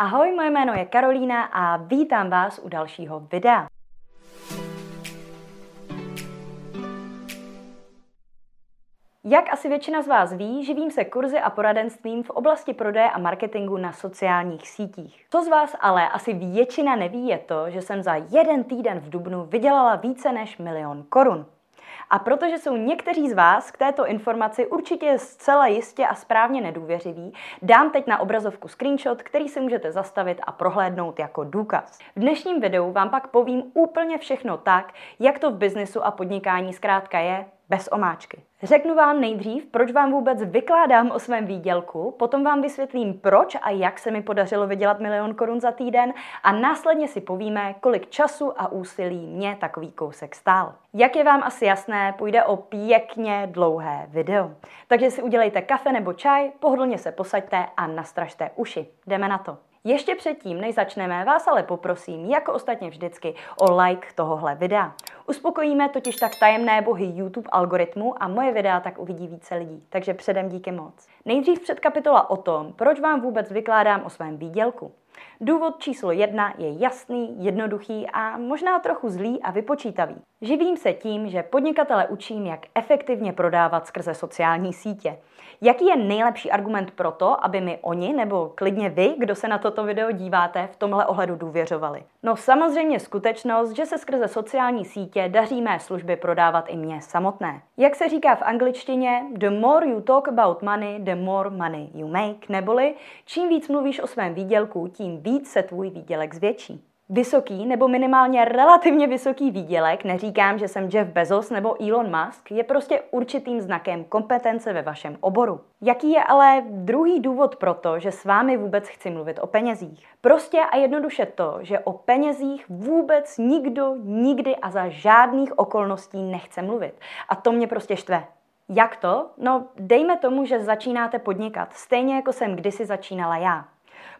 Ahoj, moje jméno je Karolína a vítám vás u dalšího videa. Jak asi většina z vás ví, živím se kurzy a poradenstvím v oblasti prodeje a marketingu na sociálních sítích. Co z vás ale asi většina neví je to, že jsem za jeden týden v Dubnu vydělala více než milion korun. A protože jsou někteří z vás k této informaci určitě zcela jistě a správně nedůvěřiví, dám teď na obrazovku screenshot, který si můžete zastavit a prohlédnout jako důkaz. V dnešním videu vám pak povím úplně všechno tak, jak to v biznesu a podnikání zkrátka je, bez omáčky. Řeknu vám nejdřív, proč vám vůbec vykládám o svém výdělku, potom vám vysvětlím, proč a jak se mi podařilo vydělat milion korun za týden a následně si povíme, kolik času a úsilí mě takový kousek stál. Jak je vám asi jasné, půjde o pěkně dlouhé video. Takže si udělejte kafe nebo čaj, pohodlně se posaďte a nastražte uši. Jdeme na to. Ještě předtím, než začneme, vás ale poprosím, jako ostatně vždycky, o like tohohle videa. Uspokojíme totiž tak tajemné bohy YouTube algoritmu a moje videa tak uvidí více lidí, takže předem díky moc. Nejdřív před kapitola o tom, proč vám vůbec vykládám o svém výdělku. Důvod číslo jedna je jasný, jednoduchý a možná trochu zlý a vypočítavý. Živím se tím, že podnikatele učím, jak efektivně prodávat skrze sociální sítě. Jaký je nejlepší argument pro to, aby mi oni, nebo klidně vy, kdo se na toto video díváte, v tomhle ohledu důvěřovali? No samozřejmě skutečnost, že se skrze sociální sítě daří mé služby prodávat i mě samotné. Jak se říká v angličtině, the more you talk about money, the more money you make, neboli čím víc mluvíš o svém výdělku, tím víc se tvůj výdělek zvětší. Vysoký nebo minimálně relativně vysoký výdělek, neříkám, že jsem Jeff Bezos nebo Elon Musk, je prostě určitým znakem kompetence ve vašem oboru. Jaký je ale druhý důvod pro to, že s vámi vůbec chci mluvit o penězích? Prostě a jednoduše to, že o penězích vůbec nikdo nikdy a za žádných okolností nechce mluvit. A to mě prostě štve. Jak to? No, dejme tomu, že začínáte podnikat, stejně jako jsem kdysi začínala já.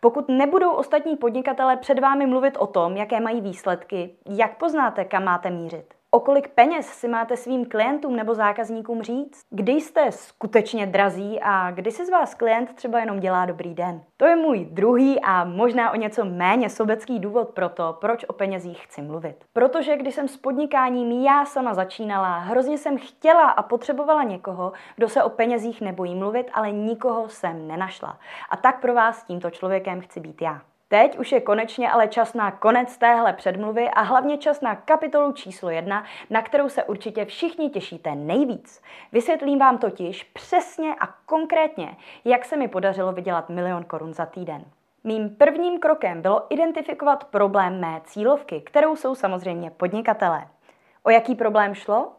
Pokud nebudou ostatní podnikatele před vámi mluvit o tom, jaké mají výsledky, jak poznáte, kam máte mířit? O kolik peněz si máte svým klientům nebo zákazníkům říct? Kdy jste skutečně drazí a kdy si z vás klient třeba jenom dělá dobrý den? To je můj druhý a možná o něco méně sobecký důvod pro to, proč o penězích chci mluvit. Protože když jsem s podnikáním já sama začínala, hrozně jsem chtěla a potřebovala někoho, kdo se o penězích nebojí mluvit, ale nikoho jsem nenašla. A tak pro vás tímto člověkem chci být já. Teď už je konečně ale čas na konec téhle předmluvy a hlavně čas na kapitolu číslo jedna, na kterou se určitě všichni těšíte nejvíc. Vysvětlím vám totiž přesně a konkrétně, jak se mi podařilo vydělat milion korun za týden. Mým prvním krokem bylo identifikovat problém mé cílovky, kterou jsou samozřejmě podnikatelé. O jaký problém šlo?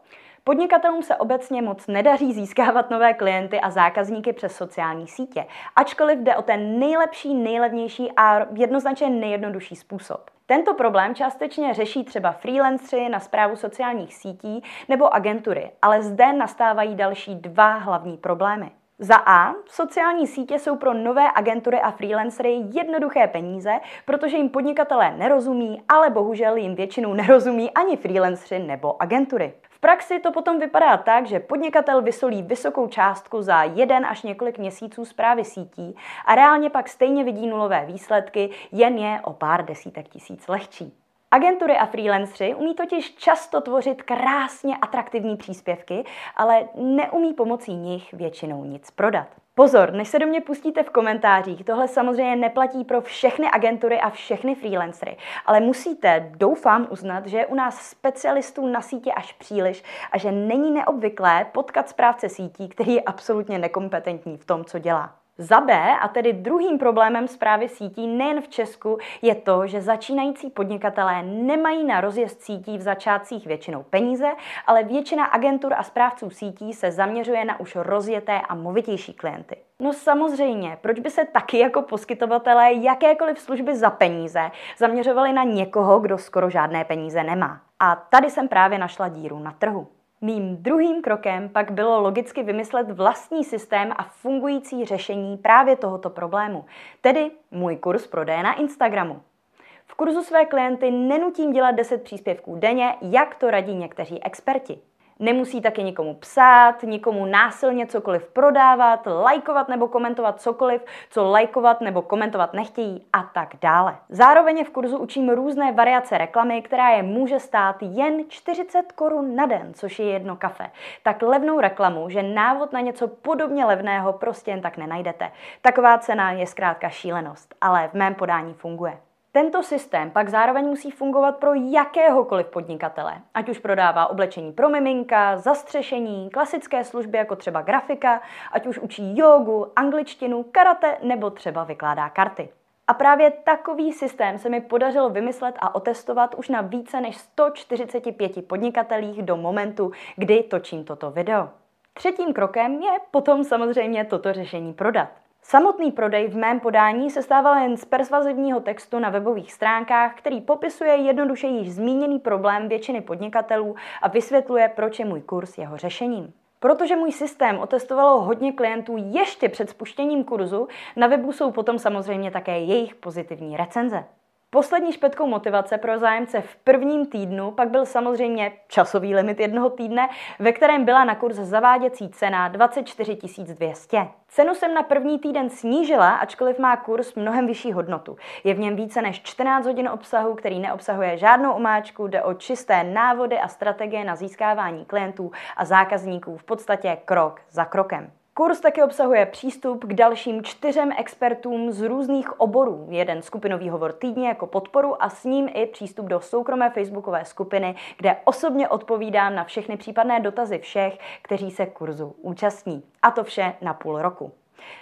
Podnikatelům se obecně moc nedaří získávat nové klienty a zákazníky přes sociální sítě, ačkoliv jde o ten nejlepší, nejlevnější a jednoznačně nejjednodušší způsob. Tento problém částečně řeší třeba freelancři na zprávu sociálních sítí nebo agentury, ale zde nastávají další dva hlavní problémy. Za A, sociální sítě jsou pro nové agentury a freelancery jednoduché peníze, protože jim podnikatelé nerozumí, ale bohužel jim většinou nerozumí ani freelancři nebo agentury praxi to potom vypadá tak, že podnikatel vysolí vysokou částku za jeden až několik měsíců zprávy sítí a reálně pak stejně vidí nulové výsledky, jen je o pár desítek tisíc lehčí. Agentury a freelancři umí totiž často tvořit krásně atraktivní příspěvky, ale neumí pomocí nich většinou nic prodat. Pozor, než se do mě pustíte v komentářích, tohle samozřejmě neplatí pro všechny agentury a všechny freelancery, ale musíte, doufám, uznat, že je u nás specialistů na sítě až příliš a že není neobvyklé potkat správce sítí, který je absolutně nekompetentní v tom, co dělá. Za B, a tedy druhým problémem zprávy sítí nejen v Česku, je to, že začínající podnikatelé nemají na rozjezd sítí v začátcích většinou peníze, ale většina agentur a správců sítí se zaměřuje na už rozjeté a movitější klienty. No samozřejmě, proč by se taky jako poskytovatelé jakékoliv služby za peníze zaměřovali na někoho, kdo skoro žádné peníze nemá? A tady jsem právě našla díru na trhu. Mým druhým krokem pak bylo logicky vymyslet vlastní systém a fungující řešení právě tohoto problému, tedy můj kurz prodeje na Instagramu. V kurzu své klienty nenutím dělat 10 příspěvků denně, jak to radí někteří experti. Nemusí taky nikomu psát, nikomu násilně cokoliv prodávat, lajkovat nebo komentovat cokoliv, co lajkovat nebo komentovat nechtějí a tak dále. Zároveň v kurzu učím různé variace reklamy, která je může stát jen 40 korun na den, což je jedno kafe. Tak levnou reklamu, že návod na něco podobně levného prostě jen tak nenajdete. Taková cena je zkrátka šílenost, ale v mém podání funguje. Tento systém pak zároveň musí fungovat pro jakéhokoliv podnikatele, ať už prodává oblečení pro miminka, zastřešení, klasické služby jako třeba grafika, ať už učí jogu, angličtinu, karate nebo třeba vykládá karty. A právě takový systém se mi podařilo vymyslet a otestovat už na více než 145 podnikatelích do momentu, kdy točím toto video. Třetím krokem je potom samozřejmě toto řešení prodat. Samotný prodej v mém podání se stával jen z persvazivního textu na webových stránkách, který popisuje jednoduše již zmíněný problém většiny podnikatelů a vysvětluje, proč je můj kurz jeho řešením. Protože můj systém otestovalo hodně klientů ještě před spuštěním kurzu, na webu jsou potom samozřejmě také jejich pozitivní recenze. Poslední špetkou motivace pro zájemce v prvním týdnu pak byl samozřejmě časový limit jednoho týdne, ve kterém byla na kurz zaváděcí cena 24 200. Cenu jsem na první týden snížila, ačkoliv má kurz mnohem vyšší hodnotu. Je v něm více než 14 hodin obsahu, který neobsahuje žádnou omáčku, jde o čisté návody a strategie na získávání klientů a zákazníků v podstatě krok za krokem. Kurs taky obsahuje přístup k dalším čtyřem expertům z různých oborů. Jeden skupinový hovor týdně jako podporu a s ním i přístup do soukromé facebookové skupiny, kde osobně odpovídám na všechny případné dotazy všech, kteří se kurzu účastní. A to vše na půl roku.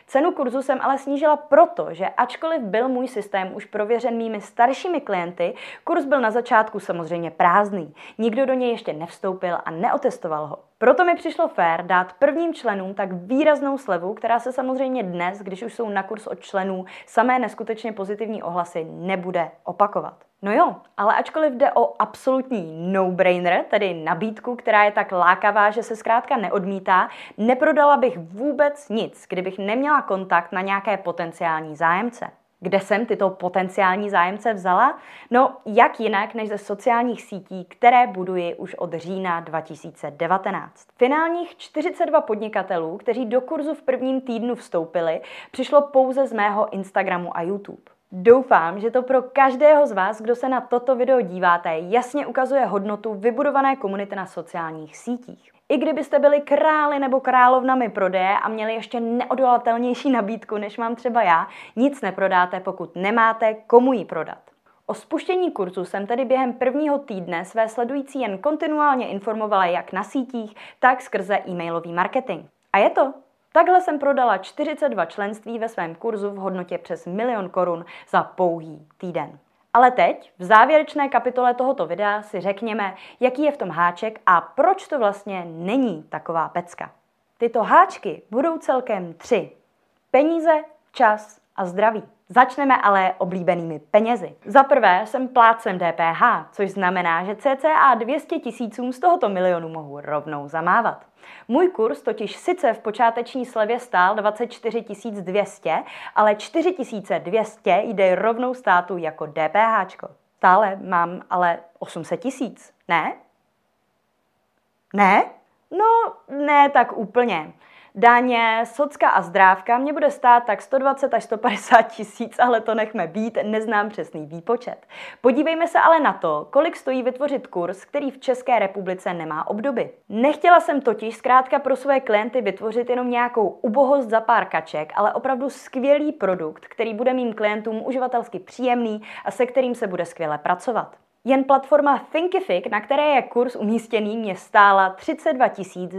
Cenu kurzu jsem ale snížila proto, že ačkoliv byl můj systém už prověřen mými staršími klienty, kurz byl na začátku samozřejmě prázdný. Nikdo do něj ještě nevstoupil a neotestoval ho. Proto mi přišlo fér dát prvním členům tak výraznou slevu, která se samozřejmě dnes, když už jsou na kurz od členů, samé neskutečně pozitivní ohlasy nebude opakovat. No jo, ale ačkoliv jde o absolutní no-brainer, tedy nabídku, která je tak lákavá, že se zkrátka neodmítá, neprodala bych vůbec nic, kdybych neměla kontakt na nějaké potenciální zájemce. Kde jsem tyto potenciální zájemce vzala? No, jak jinak než ze sociálních sítí, které buduji už od října 2019. Finálních 42 podnikatelů, kteří do kurzu v prvním týdnu vstoupili, přišlo pouze z mého Instagramu a YouTube. Doufám, že to pro každého z vás, kdo se na toto video díváte, jasně ukazuje hodnotu vybudované komunity na sociálních sítích. I kdybyste byli králi nebo královnami prodeje a měli ještě neodolatelnější nabídku, než mám třeba já, nic neprodáte, pokud nemáte komu ji prodat. O spuštění kurzu jsem tedy během prvního týdne své sledující jen kontinuálně informovala jak na sítích, tak skrze e-mailový marketing. A je to. Takhle jsem prodala 42 členství ve svém kurzu v hodnotě přes milion korun za pouhý týden. Ale teď, v závěrečné kapitole tohoto videa, si řekněme, jaký je v tom háček a proč to vlastně není taková pecka. Tyto háčky budou celkem tři. Peníze, čas a zdraví. Začneme ale oblíbenými penězi. Za prvé jsem plácem DPH, což znamená, že cca 200 tisícům z tohoto milionu mohu rovnou zamávat. Můj kurz totiž sice v počáteční slevě stál 24 200, ale 4 200 jde rovnou státu jako DPH. Stále mám ale 800 tisíc, ne? Ne? No, ne tak úplně daně, socka a zdrávka mě bude stát tak 120 až 150 tisíc, ale to nechme být, neznám přesný výpočet. Podívejme se ale na to, kolik stojí vytvořit kurz, který v České republice nemá obdoby. Nechtěla jsem totiž zkrátka pro své klienty vytvořit jenom nějakou ubohost za pár kaček, ale opravdu skvělý produkt, který bude mým klientům uživatelsky příjemný a se kterým se bude skvěle pracovat. Jen platforma Thinkific, na které je kurz umístěný, mě stála 32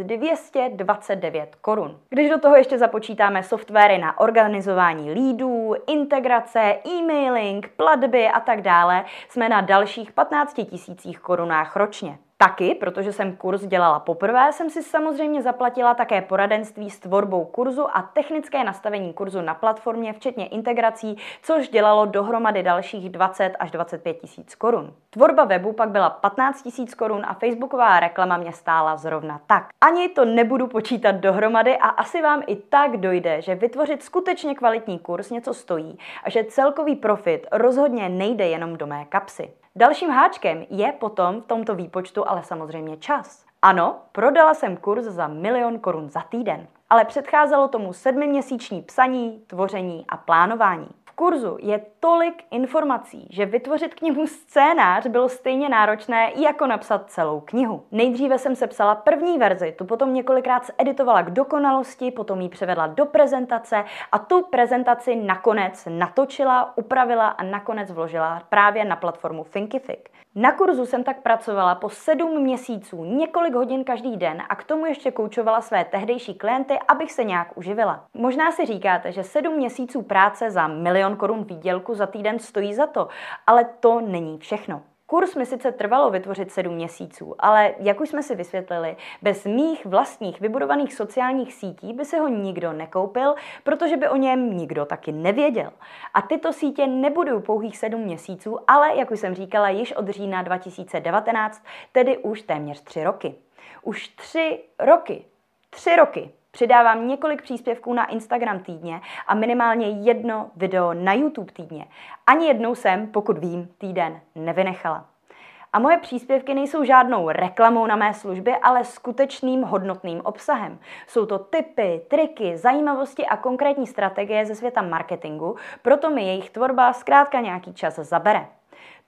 229 korun. Když do toho ještě započítáme softwary na organizování lídů, integrace, e-mailing, platby a tak dále, jsme na dalších 15 tisících korunách ročně. Taky, protože jsem kurz dělala poprvé, jsem si samozřejmě zaplatila také poradenství s tvorbou kurzu a technické nastavení kurzu na platformě, včetně integrací, což dělalo dohromady dalších 20 až 25 tisíc korun. Tvorba webu pak byla 15 tisíc korun a facebooková reklama mě stála zrovna tak. Ani to nebudu počítat dohromady a asi vám i tak dojde, že vytvořit skutečně kvalitní kurz něco stojí a že celkový profit rozhodně nejde jenom do mé kapsy. Dalším háčkem je potom v tomto výpočtu ale samozřejmě čas. Ano, prodala jsem kurz za milion korun za týden, ale předcházelo tomu sedmiměsíční psaní, tvoření a plánování kurzu je tolik informací, že vytvořit k němu scénář bylo stejně náročné jako napsat celou knihu. Nejdříve jsem sepsala první verzi, tu potom několikrát editovala k dokonalosti, potom ji převedla do prezentace a tu prezentaci nakonec natočila, upravila a nakonec vložila právě na platformu Thinkific. Na kurzu jsem tak pracovala po sedm měsíců, několik hodin každý den a k tomu ještě koučovala své tehdejší klienty, abych se nějak uživila. Možná si říkáte, že sedm měsíců práce za milion korun výdělku za týden stojí za to, ale to není všechno. Kurs mi sice trvalo vytvořit sedm měsíců, ale jak už jsme si vysvětlili, bez mých vlastních vybudovaných sociálních sítí by se ho nikdo nekoupil, protože by o něm nikdo taky nevěděl. A tyto sítě nebudou pouhých sedm měsíců, ale, jak už jsem říkala, již od října 2019, tedy už téměř tři roky. Už tři roky. Tři roky Přidávám několik příspěvků na Instagram týdně a minimálně jedno video na YouTube týdně. Ani jednou jsem, pokud vím, týden nevynechala. A moje příspěvky nejsou žádnou reklamou na mé službě, ale skutečným hodnotným obsahem. Jsou to tipy, triky, zajímavosti a konkrétní strategie ze světa marketingu, proto mi jejich tvorba zkrátka nějaký čas zabere.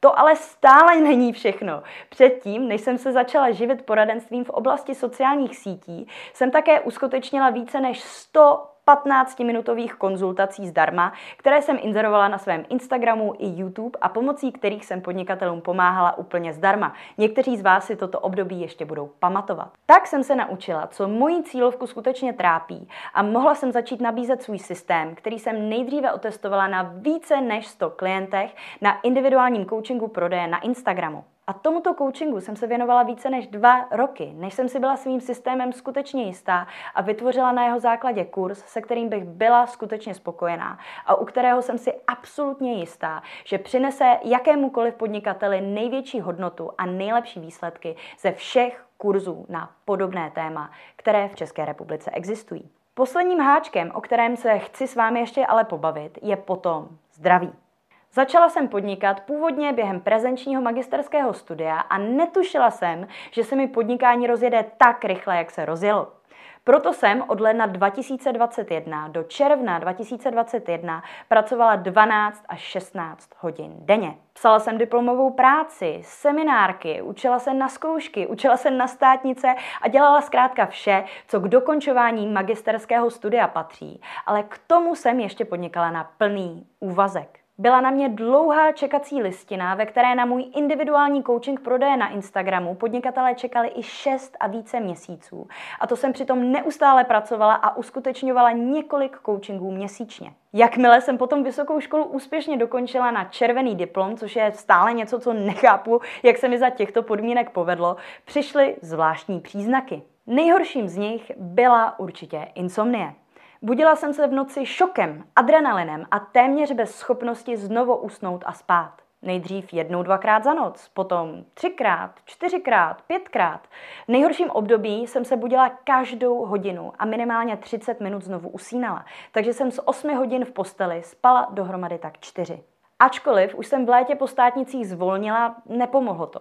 To ale stále není všechno. Předtím, než jsem se začala živit poradenstvím v oblasti sociálních sítí, jsem také uskutečnila více než 100 15-minutových konzultací zdarma, které jsem inzerovala na svém Instagramu i YouTube a pomocí kterých jsem podnikatelům pomáhala úplně zdarma. Někteří z vás si toto období ještě budou pamatovat. Tak jsem se naučila, co moji cílovku skutečně trápí a mohla jsem začít nabízet svůj systém, který jsem nejdříve otestovala na více než 100 klientech na individuálním coachingu prodeje na Instagramu. A tomuto coachingu jsem se věnovala více než dva roky, než jsem si byla svým systémem skutečně jistá a vytvořila na jeho základě kurz, se kterým bych byla skutečně spokojená a u kterého jsem si absolutně jistá, že přinese jakémukoliv podnikateli největší hodnotu a nejlepší výsledky ze všech kurzů na podobné téma, které v České republice existují. Posledním háčkem, o kterém se chci s vámi ještě ale pobavit, je potom zdraví. Začala jsem podnikat původně během prezenčního magisterského studia a netušila jsem, že se mi podnikání rozjede tak rychle, jak se rozjelo. Proto jsem od ledna 2021 do června 2021 pracovala 12 až 16 hodin denně. Psala jsem diplomovou práci, seminárky, učila se na zkoušky, učila se na státnice a dělala zkrátka vše, co k dokončování magisterského studia patří. Ale k tomu jsem ještě podnikala na plný úvazek. Byla na mě dlouhá čekací listina, ve které na můj individuální coaching prodeje na Instagramu podnikatelé čekali i 6 a více měsíců. A to jsem přitom neustále pracovala a uskutečňovala několik coachingů měsíčně. Jakmile jsem potom vysokou školu úspěšně dokončila na červený diplom, což je stále něco, co nechápu, jak se mi za těchto podmínek povedlo, přišly zvláštní příznaky. Nejhorším z nich byla určitě insomnie. Budila jsem se v noci šokem, adrenalinem a téměř bez schopnosti znovu usnout a spát. Nejdřív jednou, dvakrát za noc, potom třikrát, čtyřikrát, pětkrát. V nejhorším období jsem se budila každou hodinu a minimálně 30 minut znovu usínala. Takže jsem z 8 hodin v posteli spala dohromady tak 4. Ačkoliv už jsem v létě po státnicích zvolnila, nepomohlo to.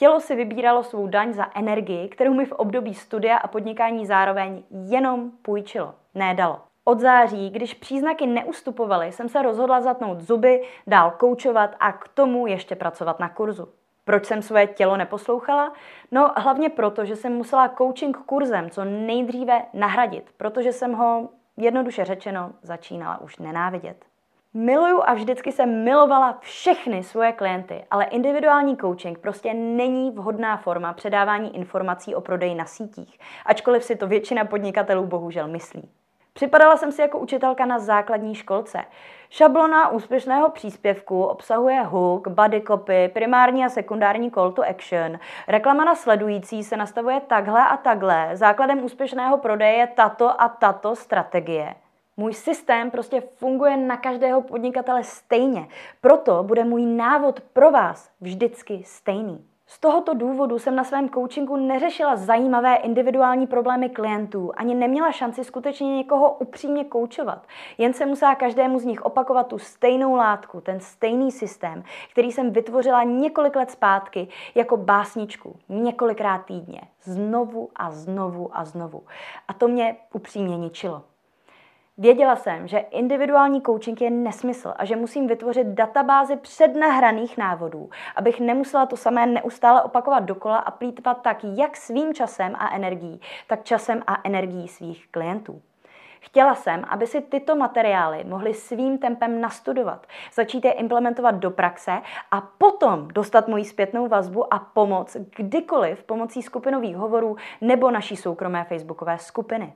Tělo si vybíralo svou daň za energii, kterou mi v období studia a podnikání zároveň jenom půjčilo, ne dalo. Od září, když příznaky neustupovaly, jsem se rozhodla zatnout zuby, dál koučovat a k tomu ještě pracovat na kurzu. Proč jsem své tělo neposlouchala? No hlavně proto, že jsem musela coaching kurzem co nejdříve nahradit, protože jsem ho, jednoduše řečeno, začínala už nenávidět. Miluju a vždycky jsem milovala všechny svoje klienty, ale individuální coaching prostě není vhodná forma předávání informací o prodeji na sítích, ačkoliv si to většina podnikatelů bohužel myslí. Připadala jsem si jako učitelka na základní školce. Šablona úspěšného příspěvku obsahuje hook, body copy, primární a sekundární call to action. Reklama na sledující se nastavuje takhle a takhle. Základem úspěšného prodeje je tato a tato strategie. Můj systém prostě funguje na každého podnikatele stejně. Proto bude můj návod pro vás vždycky stejný. Z tohoto důvodu jsem na svém coachingu neřešila zajímavé individuální problémy klientů, ani neměla šanci skutečně někoho upřímně koučovat. Jen jsem musela každému z nich opakovat tu stejnou látku, ten stejný systém, který jsem vytvořila několik let zpátky jako básničku, několikrát týdně, znovu a znovu a znovu. A to mě upřímně ničilo. Věděla jsem, že individuální coaching je nesmysl a že musím vytvořit databázi přednahraných návodů, abych nemusela to samé neustále opakovat dokola a plítvat tak jak svým časem a energií, tak časem a energií svých klientů. Chtěla jsem, aby si tyto materiály mohli svým tempem nastudovat, začít je implementovat do praxe a potom dostat moji zpětnou vazbu a pomoc kdykoliv pomocí skupinových hovorů nebo naší soukromé facebookové skupiny.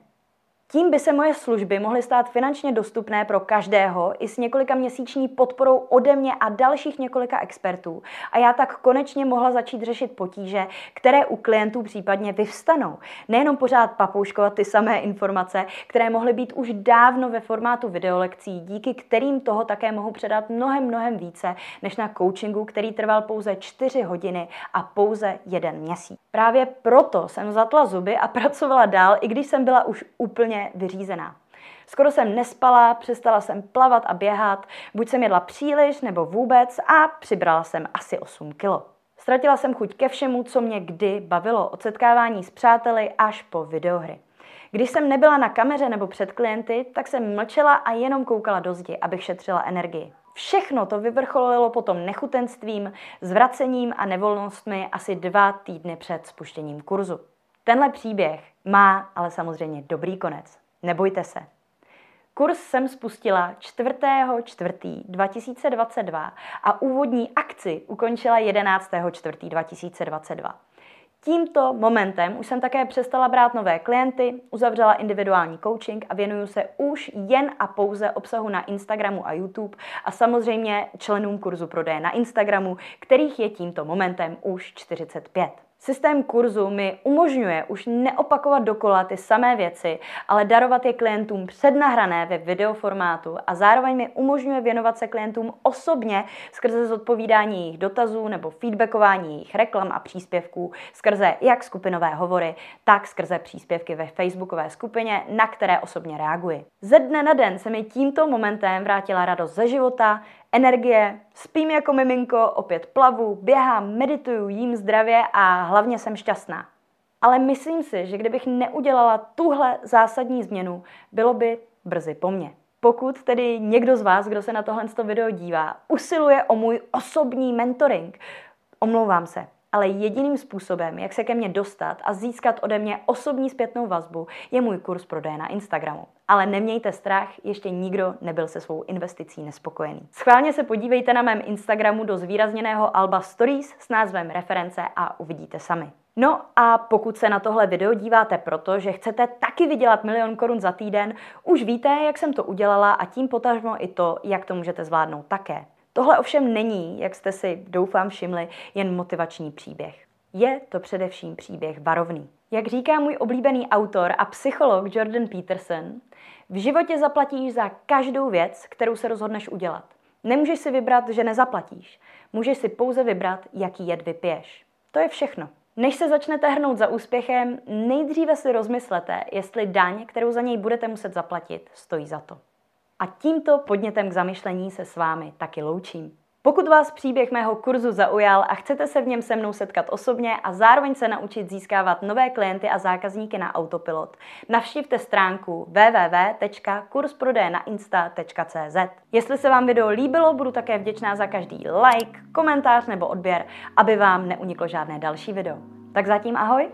Tím by se moje služby mohly stát finančně dostupné pro každého i s několika měsíční podporou ode mě a dalších několika expertů. A já tak konečně mohla začít řešit potíže, které u klientů případně vyvstanou. Nejenom pořád papouškovat ty samé informace, které mohly být už dávno ve formátu videolekcí, díky kterým toho také mohu předat mnohem, mnohem více, než na coachingu, který trval pouze 4 hodiny a pouze jeden měsíc. Právě proto jsem zatla zuby a pracovala dál, i když jsem byla už úplně vyřízená. Skoro jsem nespala, přestala jsem plavat a běhat, buď jsem jedla příliš nebo vůbec a přibrala jsem asi 8 kilo. Ztratila jsem chuť ke všemu, co mě kdy bavilo, od setkávání s přáteli až po videohry. Když jsem nebyla na kameře nebo před klienty, tak jsem mlčela a jenom koukala do zdi, abych šetřila energii. Všechno to vyvrcholilo potom nechutenstvím, zvracením a nevolnostmi asi dva týdny před spuštěním kurzu. Tenhle příběh má ale samozřejmě dobrý konec. Nebojte se. Kurs jsem spustila 4.4.2022 a úvodní akci ukončila 11.4.2022. Tímto momentem už jsem také přestala brát nové klienty, uzavřela individuální coaching a věnuju se už jen a pouze obsahu na Instagramu a YouTube a samozřejmě členům kurzu prodeje na Instagramu, kterých je tímto momentem už 45. Systém kurzu mi umožňuje už neopakovat dokola ty samé věci, ale darovat je klientům přednahrané ve videoformátu a zároveň mi umožňuje věnovat se klientům osobně skrze zodpovídání jejich dotazů nebo feedbackování jejich reklam a příspěvků skrze jak skupinové hovory, tak skrze příspěvky ve facebookové skupině, na které osobně reaguji. Ze dne na den se mi tímto momentem vrátila radost ze života, energie, spím jako miminko, opět plavu, běhám, medituju, jím zdravě a hlavně jsem šťastná. Ale myslím si, že kdybych neudělala tuhle zásadní změnu, bylo by brzy po mně. Pokud tedy někdo z vás, kdo se na tohle video dívá, usiluje o můj osobní mentoring, omlouvám se, ale jediným způsobem, jak se ke mně dostat a získat ode mě osobní zpětnou vazbu, je můj kurz prodeje na Instagramu. Ale nemějte strach, ještě nikdo nebyl se svou investicí nespokojený. Schválně se podívejte na mém Instagramu do zvýrazněného Alba Stories s názvem Reference a uvidíte sami. No a pokud se na tohle video díváte proto, že chcete taky vydělat milion korun za týden, už víte, jak jsem to udělala a tím potažmo i to, jak to můžete zvládnout také. Tohle ovšem není, jak jste si doufám všimli, jen motivační příběh. Je to především příběh varovný. Jak říká můj oblíbený autor a psycholog Jordan Peterson, v životě zaplatíš za každou věc, kterou se rozhodneš udělat. Nemůžeš si vybrat, že nezaplatíš. Můžeš si pouze vybrat, jaký jed vypiješ. To je všechno. Než se začnete hrnout za úspěchem, nejdříve si rozmyslete, jestli daň, kterou za něj budete muset zaplatit, stojí za to. A tímto podnětem k zamyšlení se s vámi taky loučím. Pokud vás příběh mého kurzu zaujal a chcete se v něm se mnou setkat osobně a zároveň se naučit získávat nové klienty a zákazníky na autopilot, navštivte stránku www.kursprodejnainsta.cz. Jestli se vám video líbilo, budu také vděčná za každý like, komentář nebo odběr, aby vám neuniklo žádné další video. Tak zatím ahoj!